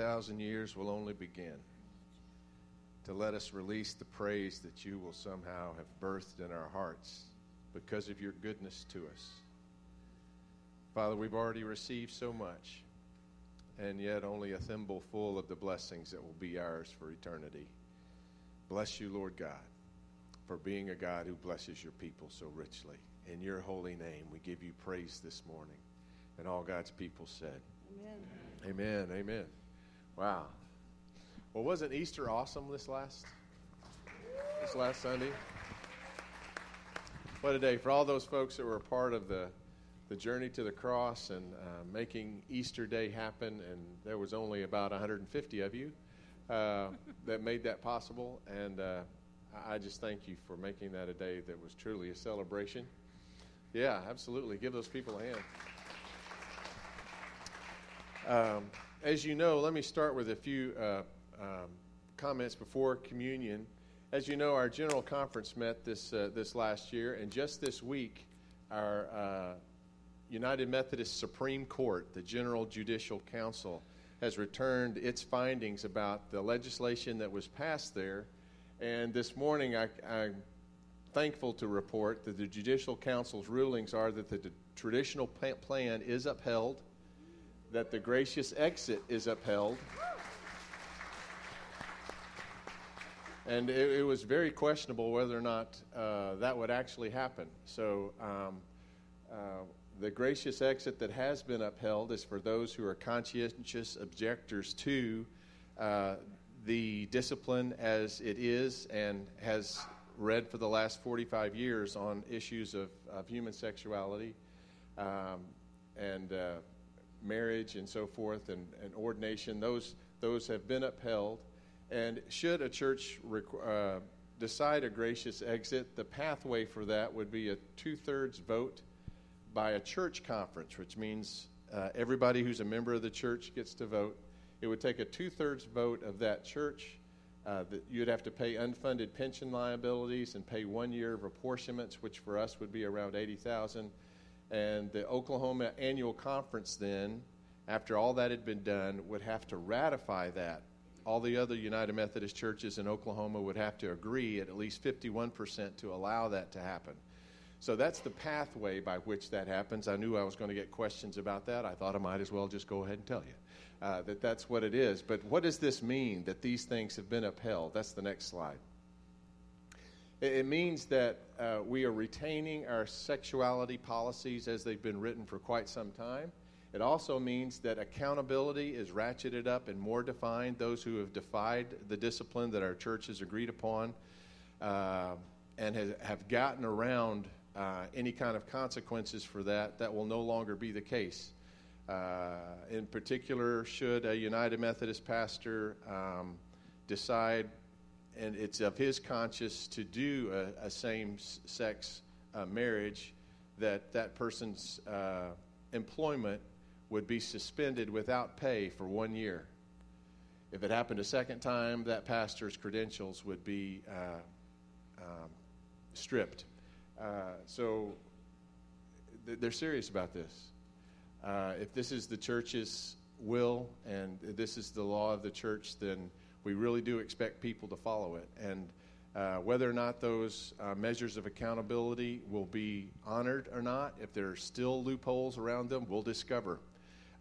10,000 years will only begin to let us release the praise that you will somehow have birthed in our hearts because of your goodness to us. Father, we've already received so much, and yet only a thimble full of the blessings that will be ours for eternity. Bless you, Lord God, for being a God who blesses your people so richly. In your holy name, we give you praise this morning. And all God's people said, Amen. Amen. Amen. Wow. Well, wasn't Easter awesome this last this last Sunday? What a day for all those folks that were a part of the the journey to the cross and uh, making Easter Day happen. And there was only about 150 of you uh, that made that possible. And uh, I just thank you for making that a day that was truly a celebration. Yeah, absolutely. Give those people a hand. Um, as you know, let me start with a few uh, um, comments before communion. As you know, our general conference met this uh, this last year, and just this week, our uh, United Methodist Supreme Court, the General Judicial Council, has returned its findings about the legislation that was passed there. And this morning, I, I'm thankful to report that the Judicial Council's rulings are that the traditional plan is upheld, that the gracious exit is upheld and it, it, was very questionable whether or not uh, that would actually happen. So, um, uh, the gracious exit that has been upheld is for those who are conscientious objectors to uh, the discipline as it is and has read for the last 45 years on issues of, of human sexuality um, and uh, marriage and so forth and, and ordination. Those, those have been upheld. And should a church uh, decide a gracious exit, the pathway for that would be a two thirds vote by a church conference, which means uh, everybody who's a member of the church gets to vote. It would take a two thirds vote of that church. Uh, that you'd have to pay unfunded pension liabilities and pay one year of apportionments, which for us would be around 80000 And the Oklahoma annual conference, then, after all that had been done, would have to ratify that all the other United Methodist churches in Oklahoma would have to agree at at least 51% to allow that to happen. So that's the pathway by which that happens. I knew I was going to get questions about that. I thought I might as well just go ahead and tell you uh, that that's what it is. But what does this mean that these things have been upheld? That's the next slide. It, means that uh, we are retaining our sexuality policies as they've been written for quite some time. It also means that accountability is ratcheted up and more defined. Those who have defied the discipline that our church has agreed upon uh, and has, have gotten around uh, any kind of consequences for that, that will no longer be the case. Uh, in particular, should a United Methodist pastor um, decide, and it's of his conscience, to do a, a same sex uh, marriage, that that person's uh, employment would be suspended without pay for one year. If it happened a second time, that pastor's credentials would be uh, um, stripped. Uh, so th- they're serious about this. Uh, if this is the church's will and this is the law of the church, then we really do expect people to follow it. And uh, whether or not those uh, measures of accountability will be honored or not, if there are still loopholes around them, we'll discover.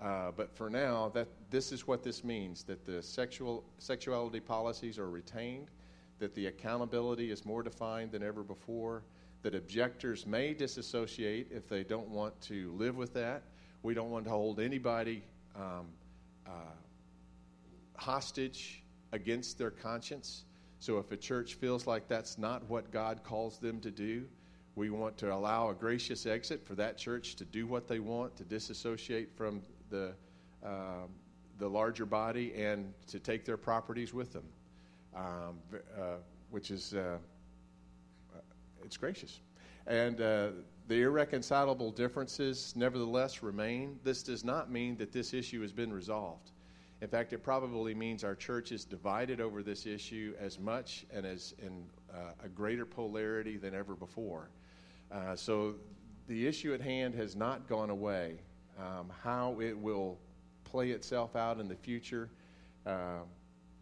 Uh, but for now, that this is what this means: that the sexual sexuality policies are retained, that the accountability is more defined than ever before, that objectors may disassociate if they don't want to live with that. We don't want to hold anybody um, uh, hostage against their conscience. So if a church feels like that's not what God calls them to do, we want to allow a gracious exit for that church to do what they want, to disassociate from the, um, the larger body and to take their properties with them, um, uh, which is uh, it's gracious. And uh, the irreconcilable differences nevertheless remain. This does not mean that this issue has been resolved. In fact, it probably means our church is divided over this issue as much and as in uh, a greater polarity than ever before. Uh, so the issue at hand has not gone away um, how it will play itself out in the future Uh,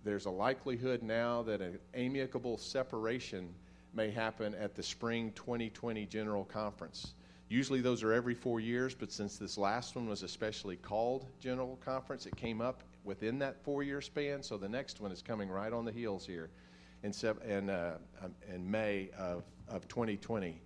there's a likelihood now that an amicable separation may happen at the spring 2020 General Conference. Usually those are every four years, but since this last one was especially called General Conference, it came up within that four year span. So the next one is coming right on the heels here in, in, uh, um, in May of, of 2020.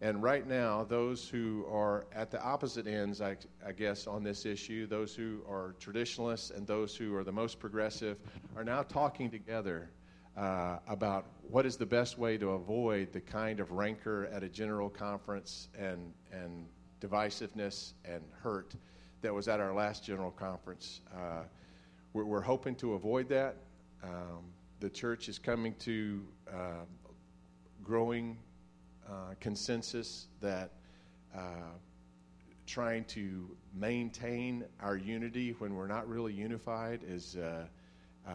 And right now, those who are at the opposite ends, I, I, guess, on this issue, those who are traditionalists and those who are the most progressive, are now talking together uh, about what is the best way to avoid the kind of rancor at a general conference and, and divisiveness and hurt that was at our last general conference. Uh, we're, we're, hoping to avoid that. Um, the church is coming to uh, growing uh, consensus that uh, trying to maintain our unity when we're not really unified is uh, uh,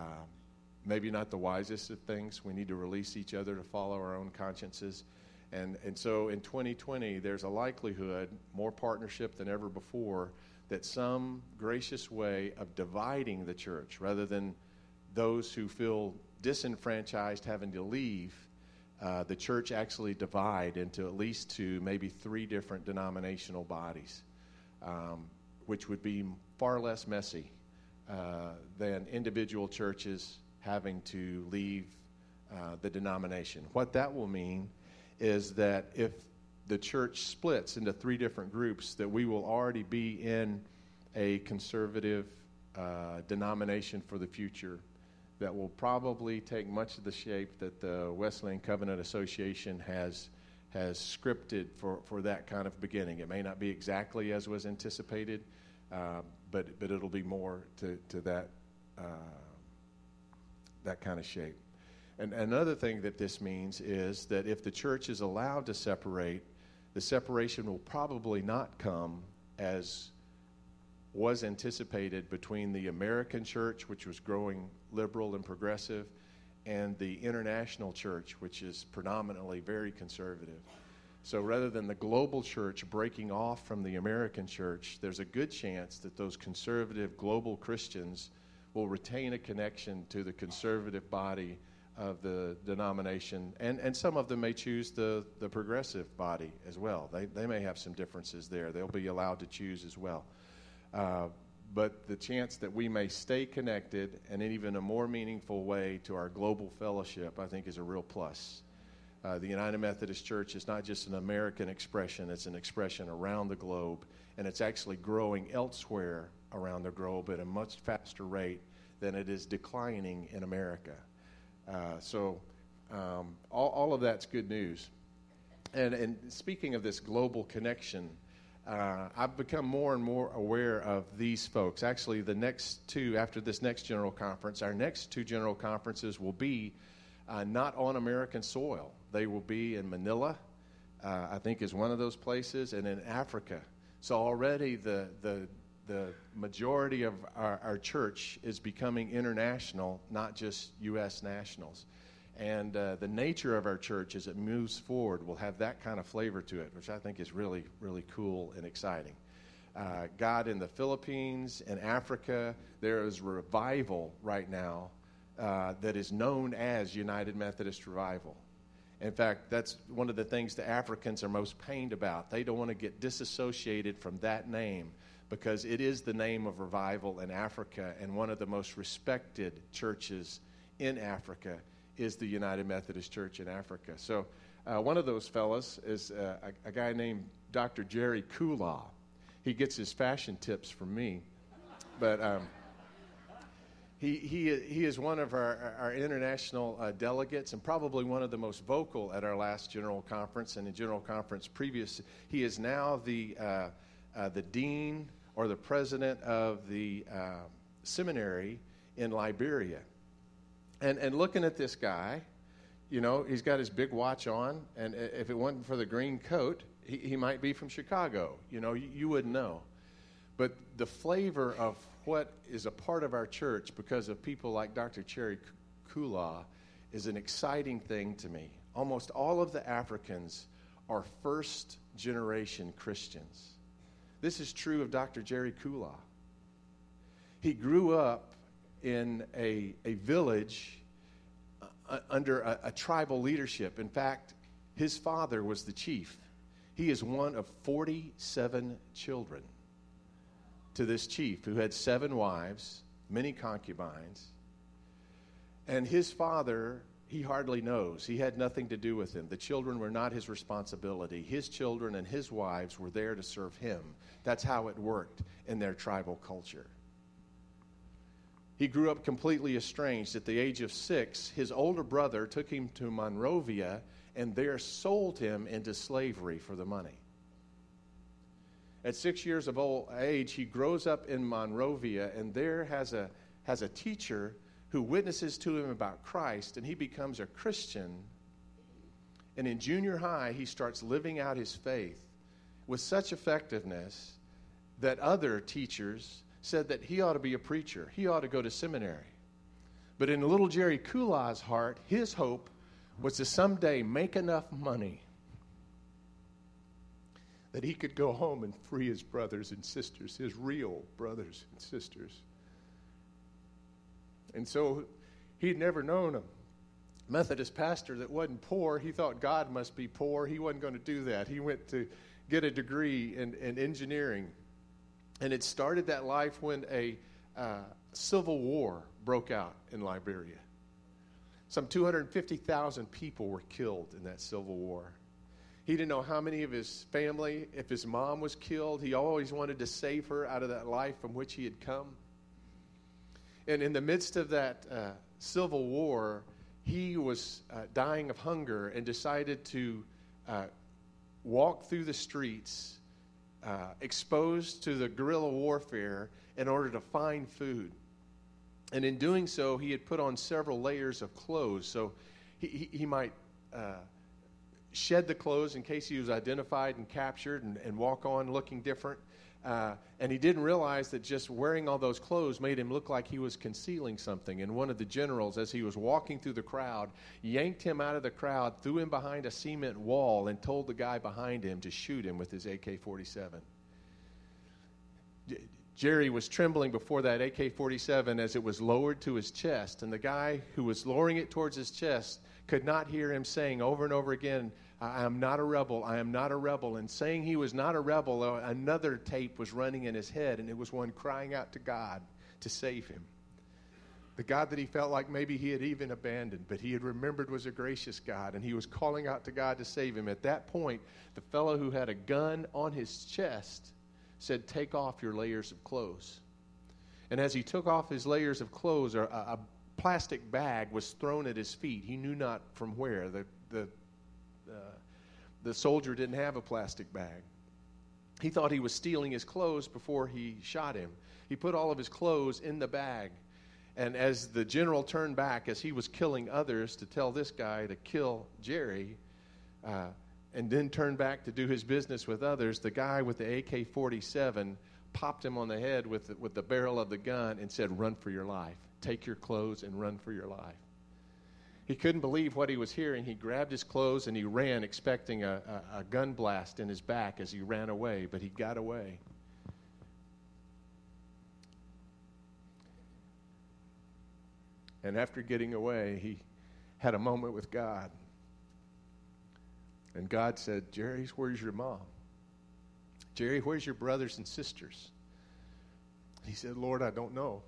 maybe not the wisest of things. We need to release each other to follow our own consciences. And, and so in 2020, there's a likelihood, more partnership than ever before, that some gracious way of dividing the church rather than those who feel disenfranchised having to leave uh, the church actually divide into at least two, maybe three different denominational bodies, um, which would be far less messy uh, than individual churches having to leave uh, the denomination. What that will mean is that if the church splits into three different groups, that we will already be in a conservative uh, denomination for the future that will probably take much of the shape that the Wesleyan Covenant Association has has scripted for, for that kind of beginning. It may not be exactly as was anticipated, uh, but but it'll be more to to that uh, that kind of shape. And another thing that this means is that if the church is allowed to separate, the separation will probably not come as was anticipated between the American church, which was growing liberal and progressive, and the international church, which is predominantly very conservative. So rather than the global church breaking off from the American church, there's a good chance that those conservative global Christians will retain a connection to the conservative body of the denomination, and, and some of them may choose the, the progressive body as well. They, they may have some differences there. They'll be allowed to choose as well. Uh, but the chance that we may stay connected and in even a more meaningful way to our global fellowship, I think, is a real plus. Uh, the United Methodist Church is not just an American expression, it's an expression around the globe, and it's actually growing elsewhere around the globe at a much faster rate than it is declining in America. Uh, so, um, all, all of that's good news. And, and speaking of this global connection, uh, I've become more and more aware of these folks. Actually, the next two, after this next general conference, our next two general conferences will be uh, not on American soil. They will be in Manila, uh, I think is one of those places, and in Africa. So already the, the, the majority of our, our church is becoming international, not just U.S. nationals. And uh, the nature of our church as it moves forward will have that kind of flavor to it, which I think is really, really cool and exciting. Uh, God in the Philippines and Africa, there is revival right now uh, that is known as United Methodist Revival. In fact, that's one of the things the Africans are most pained about. They don't want to get disassociated from that name because it is the name of revival in Africa and one of the most respected churches in Africa is the United Methodist Church in Africa. So, uh, one of those fellas is uh, a, a, guy named Dr. Jerry Kulah. He gets his fashion tips from me. But um, he, he, he is one of our, our international uh, delegates and probably one of the most vocal at our last General Conference and the General Conference previous. He is now the, uh, uh, the dean or the president of the uh, seminary in Liberia. And, and looking at this guy, you know, he's got his big watch on, and if it wasn't for the green coat, he, he might be from Chicago. You know, you, you wouldn't know. But the flavor of what is a part of our church because of people like Dr. Jerry Kulah is an exciting thing to me. Almost all of the Africans are first generation Christians. This is true of Dr. Jerry Kulah. He grew up in a, a village uh, under a, a tribal leadership. In fact, his father was the chief. He is one of 47 children to this chief who had seven wives, many concubines. And his father, he hardly knows. He had nothing to do with him. The children were not his responsibility. His children and his wives were there to serve him. That's how it worked in their tribal culture. He grew up completely estranged. At the age of six, his older brother took him to Monrovia and there sold him into slavery for the money. At six years of old age, he grows up in Monrovia and there has a, has a teacher who witnesses to him about Christ, and he becomes a Christian. And in junior high, he starts living out his faith with such effectiveness that other teachers said that he ought to be a preacher, he ought to go to seminary. But in little Jerry Kulah's heart, his hope was to someday make enough money that he could go home and free his brothers and sisters, his real brothers and sisters. And so he'd never known a Methodist pastor that wasn't poor. He thought God must be poor. He wasn't going to do that. He went to get a degree in, in engineering and it started that life when a uh, civil war broke out in Liberia. Some 250,000 people were killed in that civil war. He didn't know how many of his family, if his mom was killed, he always wanted to save her out of that life from which he had come. And in the midst of that uh, civil war, he was uh, dying of hunger and decided to uh, walk through the streets uh, exposed to the guerrilla warfare in order to find food. And in doing so, he had put on several layers of clothes. So he, he, he might uh, shed the clothes in case he was identified and captured and, and walk on looking different. Uh, and he didn't realize that just wearing all those clothes made him look like he was concealing something. And one of the generals, as he was walking through the crowd, yanked him out of the crowd, threw him behind a cement wall, and told the guy behind him to shoot him with his AK 47. Jerry was trembling before that AK 47 as it was lowered to his chest, and the guy who was lowering it towards his chest could not hear him saying over and over again, I am not a rebel. I am not a rebel. And saying he was not a rebel, uh, another tape was running in his head, and it was one crying out to God to save him. The God that he felt like maybe he had even abandoned, but he had remembered was a gracious God, and he was calling out to God to save him. At that point, the fellow who had a gun on his chest said, Take off your layers of clothes. And as he took off his layers of clothes, a, a plastic bag was thrown at his feet. He knew not from where. The, the the soldier didn't have a plastic bag. He thought he was stealing his clothes before he shot him. He put all of his clothes in the bag. And as the general turned back, as he was killing others to tell this guy to kill Jerry, uh, and then turned back to do his business with others, the guy with the AK 47 popped him on the head with the, with the barrel of the gun and said, Run for your life. Take your clothes and run for your life. He couldn't believe what he was hearing. He grabbed his clothes and he ran, expecting a, a, a gun blast in his back as he ran away, but he got away. And after getting away, he had a moment with God. And God said, Jerry, where's your mom? Jerry, where's your brothers and sisters? He said, Lord, I don't know.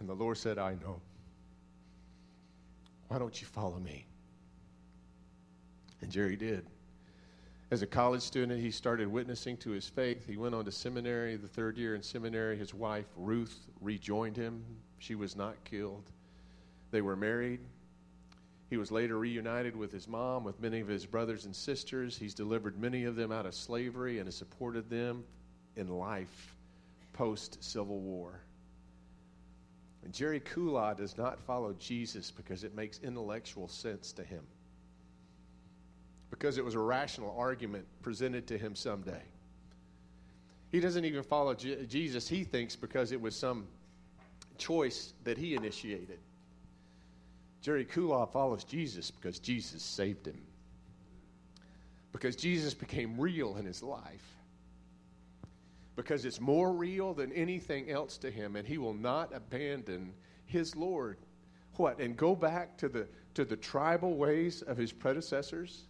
And the Lord said, I know. Why don't you follow me? And Jerry did. As a college student, he started witnessing to his faith. He went on to seminary, the third year in seminary. His wife, Ruth, rejoined him. She was not killed. They were married. He was later reunited with his mom, with many of his brothers and sisters. He's delivered many of them out of slavery and has supported them in life post Civil War. Jerry Kulah does not follow Jesus because it makes intellectual sense to him, because it was a rational argument presented to him someday. He doesn't even follow Jesus, he thinks, because it was some choice that he initiated. Jerry Kulah follows Jesus because Jesus saved him, because Jesus became real in his life. Because it's more real than anything else to him, and he will not abandon his Lord. What? And go back to the, to the tribal ways of his predecessors?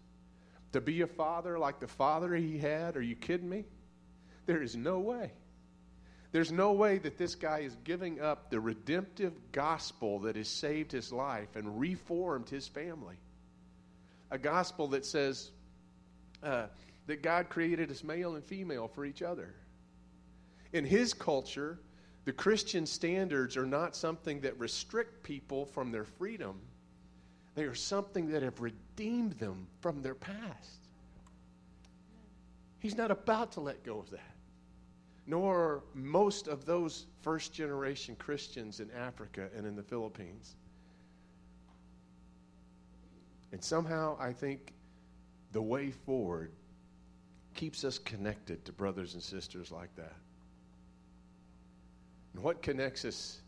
To be a father like the father he had? Are you kidding me? There is no way. There's no way that this guy is giving up the redemptive gospel that has saved his life and reformed his family. A gospel that says uh, that God created us male and female for each other. In his culture, the Christian standards are not something that restrict people from their freedom, they are something that have redeemed them from their past. He's not about to let go of that. Nor are most of those first generation Christians in Africa and in the Philippines. And somehow I think the way forward keeps us connected to brothers and sisters like that. And what connects us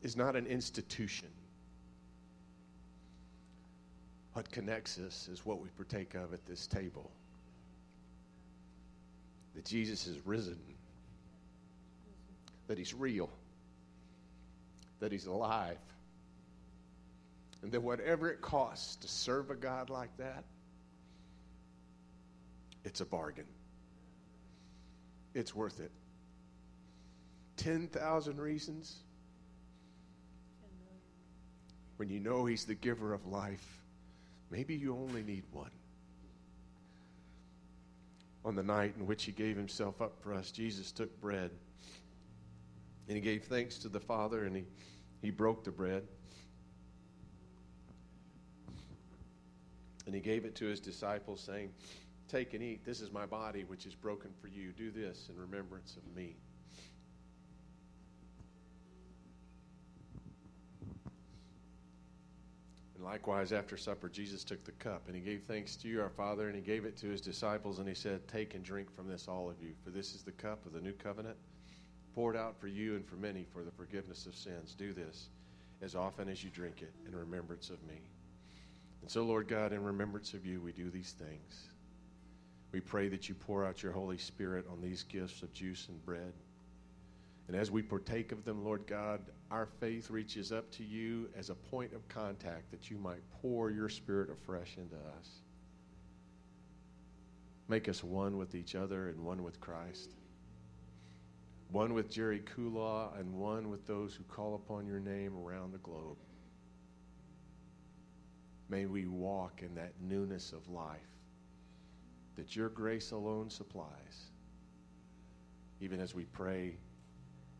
is not an institution. What connects us is what we partake of at this table. That Jesus is risen, that he's real, that he's alive, and that whatever it costs to serve a God like that, it's a bargain. It's worth it. 10,000 reasons. When you know He's the giver of life, maybe you only need one. On the night in which He gave Himself up for us, Jesus took bread and He gave thanks to the Father and He, he broke the bread. And He gave it to His disciples, saying, Take and eat. This is my body, which is broken for you. Do this in remembrance of me. Likewise, after supper, Jesus took the cup and he gave thanks to you, our Father, and he gave it to his disciples, and he said, Take and drink from this, all of you, for this is the cup of the new covenant, poured out for you and for many for the forgiveness of sins. Do this as often as you drink it in remembrance of me. And so, Lord God, in remembrance of you, we do these things. We pray that you pour out your Holy Spirit on these gifts of juice and bread. And as we partake of them, Lord God, our faith reaches up to you as a point of contact that you might pour your Spirit afresh into us. Make us one with each other and one with Christ. One with Jerry Kulah and one with those who call upon your name around the globe. May we walk in that newness of life that your grace alone supplies. Even as we pray,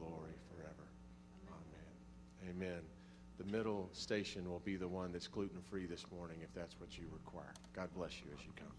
glory forever. Amen. Amen. The middle station will be the one that's gluten free this morning if that's what you require. God bless you as you come.